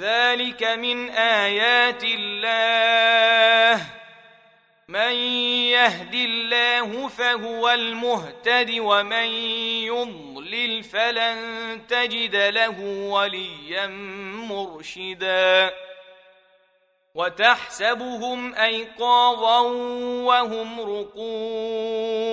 ذلك من آيات الله من يهد الله فهو المهتد ومن يضلل فلن تجد له وليا مرشدا وتحسبهم ايقاظا وهم رقود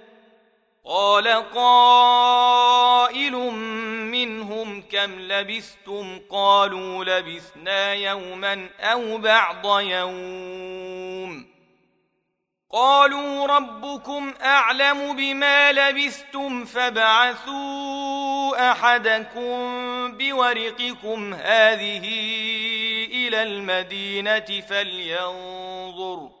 قال قائل منهم كم لبثتم؟ قالوا لبثنا يوما أو بعض يوم. قالوا ربكم أعلم بما لبثتم فابعثوا أحدكم بورقكم هذه إلى المدينة فلينظر.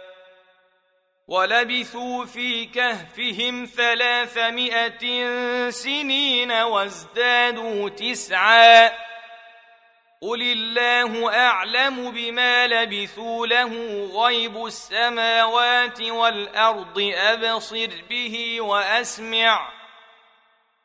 ولبثوا في كهفهم ثلاثمائة سنين وازدادوا تسعا. قل الله أعلم بما لبثوا له غيب السماوات والأرض أبصر به وأسمع.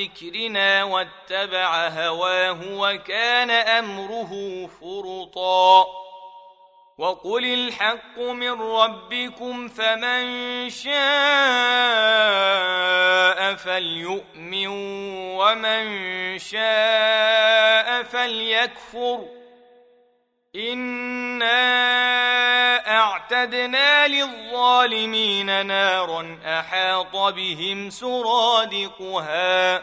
ذكرنا واتبع هواه وكان امره فرطا وقل الحق من ربكم فمن شاء فليؤمن ومن شاء فليكفر انا اعتدنا للظالمين نارا احاط بهم سرادقها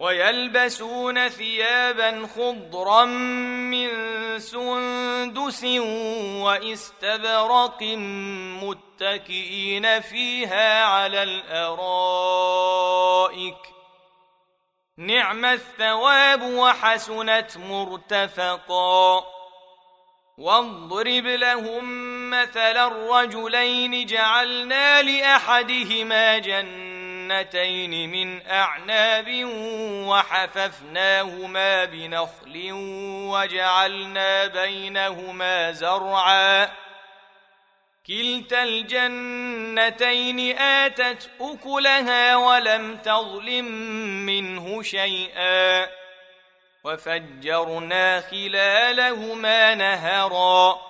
ويلبسون ثيابا خضرا من سندس واستبرق متكئين فيها على الأرائك. نعم الثواب وحسنت مرتفقا. واضرب لهم مثل الرجلين جعلنا لأحدهما جنة جنتين من أعناب وحففناهما بنخل وجعلنا بينهما زرعا. كلتا الجنتين آتت أكلها ولم تظلم منه شيئا. وفجرنا خلالهما نهرا.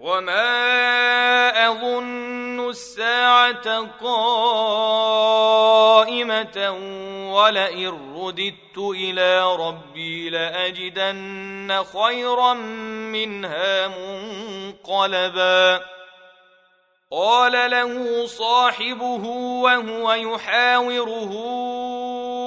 وما اظن الساعة قائمه ولئن رددت إلى ربي لاجدن خيرا منها منقلبا قال له صاحبه وهو يحاوره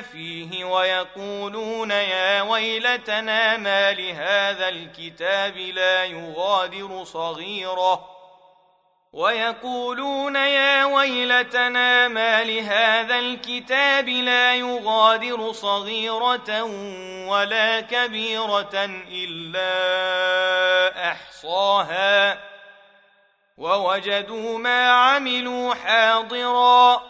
فيه ويقولون يا ويلتنا ما لهذا الكتاب لا يغادر صغيره ويقولون يا ويلتنا ما لهذا الكتاب لا يغادر صغيره ولا كبيره إلا أحصاها ووجدوا ما عملوا حاضرا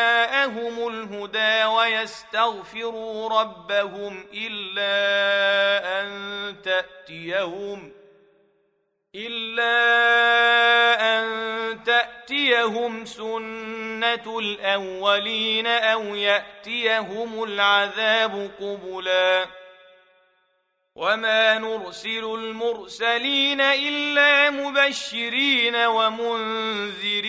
جاءهم الهدى ويستغفروا ربهم إلا أن تأتيهم إلا أن تأتيهم سنة الأولين أو يأتيهم العذاب قبلاً وما نرسل المرسلين إلا مبشرين ومنذرين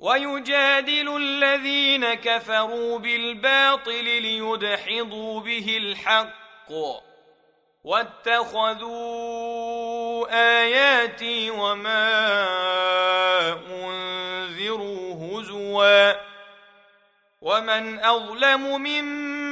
ويجادل الذين كفروا بالباطل ليدحضوا به الحق واتخذوا آياتي وما أنذروا هزوا ومن أظلم ممن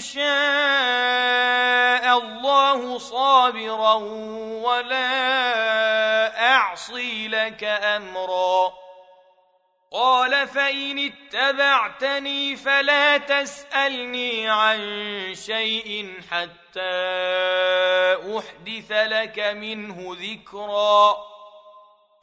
شاء الله صابرا ولا أعصي لك أمرا. قال فإن اتبعتني فلا تسألني عن شيء حتى أحدث لك منه ذكرا.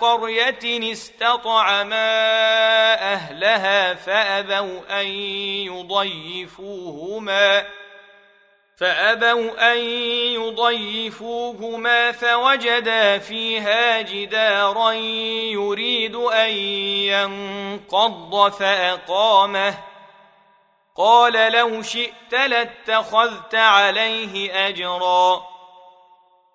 قرية استطعما أهلها فأبوا أن يضيفوهما فأبوا أن يضيفوهما فوجدا فيها جدارا يريد أن ينقض فأقامه. قال لو شئت لاتخذت عليه اجرا.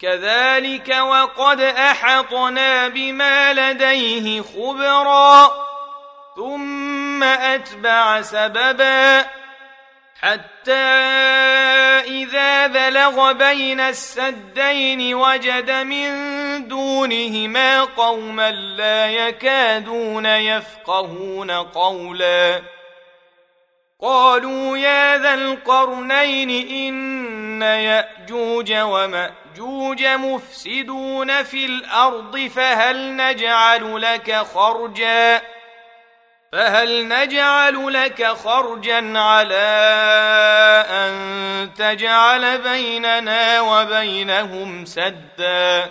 كذلك وقد أحطنا بما لديه خبرا ثم أتبع سببا حتى إذا بلغ بين السدين وجد من دونهما قوما لا يكادون يفقهون قولا قالوا يا ذا القرنين إن يأجوج ومأجوج مفسدون في الأرض فهل نجعل لك خرجا؟ فهل نجعل لك خرجا على أن تجعل بيننا وبينهم سدا؟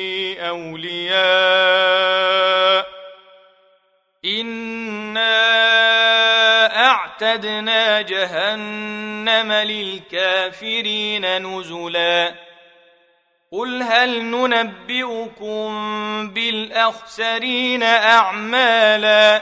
أولياء إنا أعتدنا جهنم للكافرين نزلا قل هل ننبئكم بالأخسرين أعمالا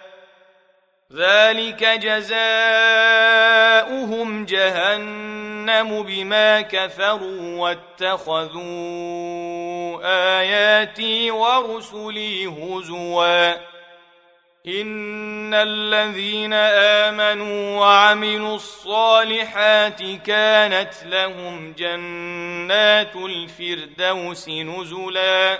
ذلك جزاؤهم جهنم بما كفروا واتخذوا آياتي ورسلي هزوا. إن الذين آمنوا وعملوا الصالحات كانت لهم جنات الفردوس نزلا.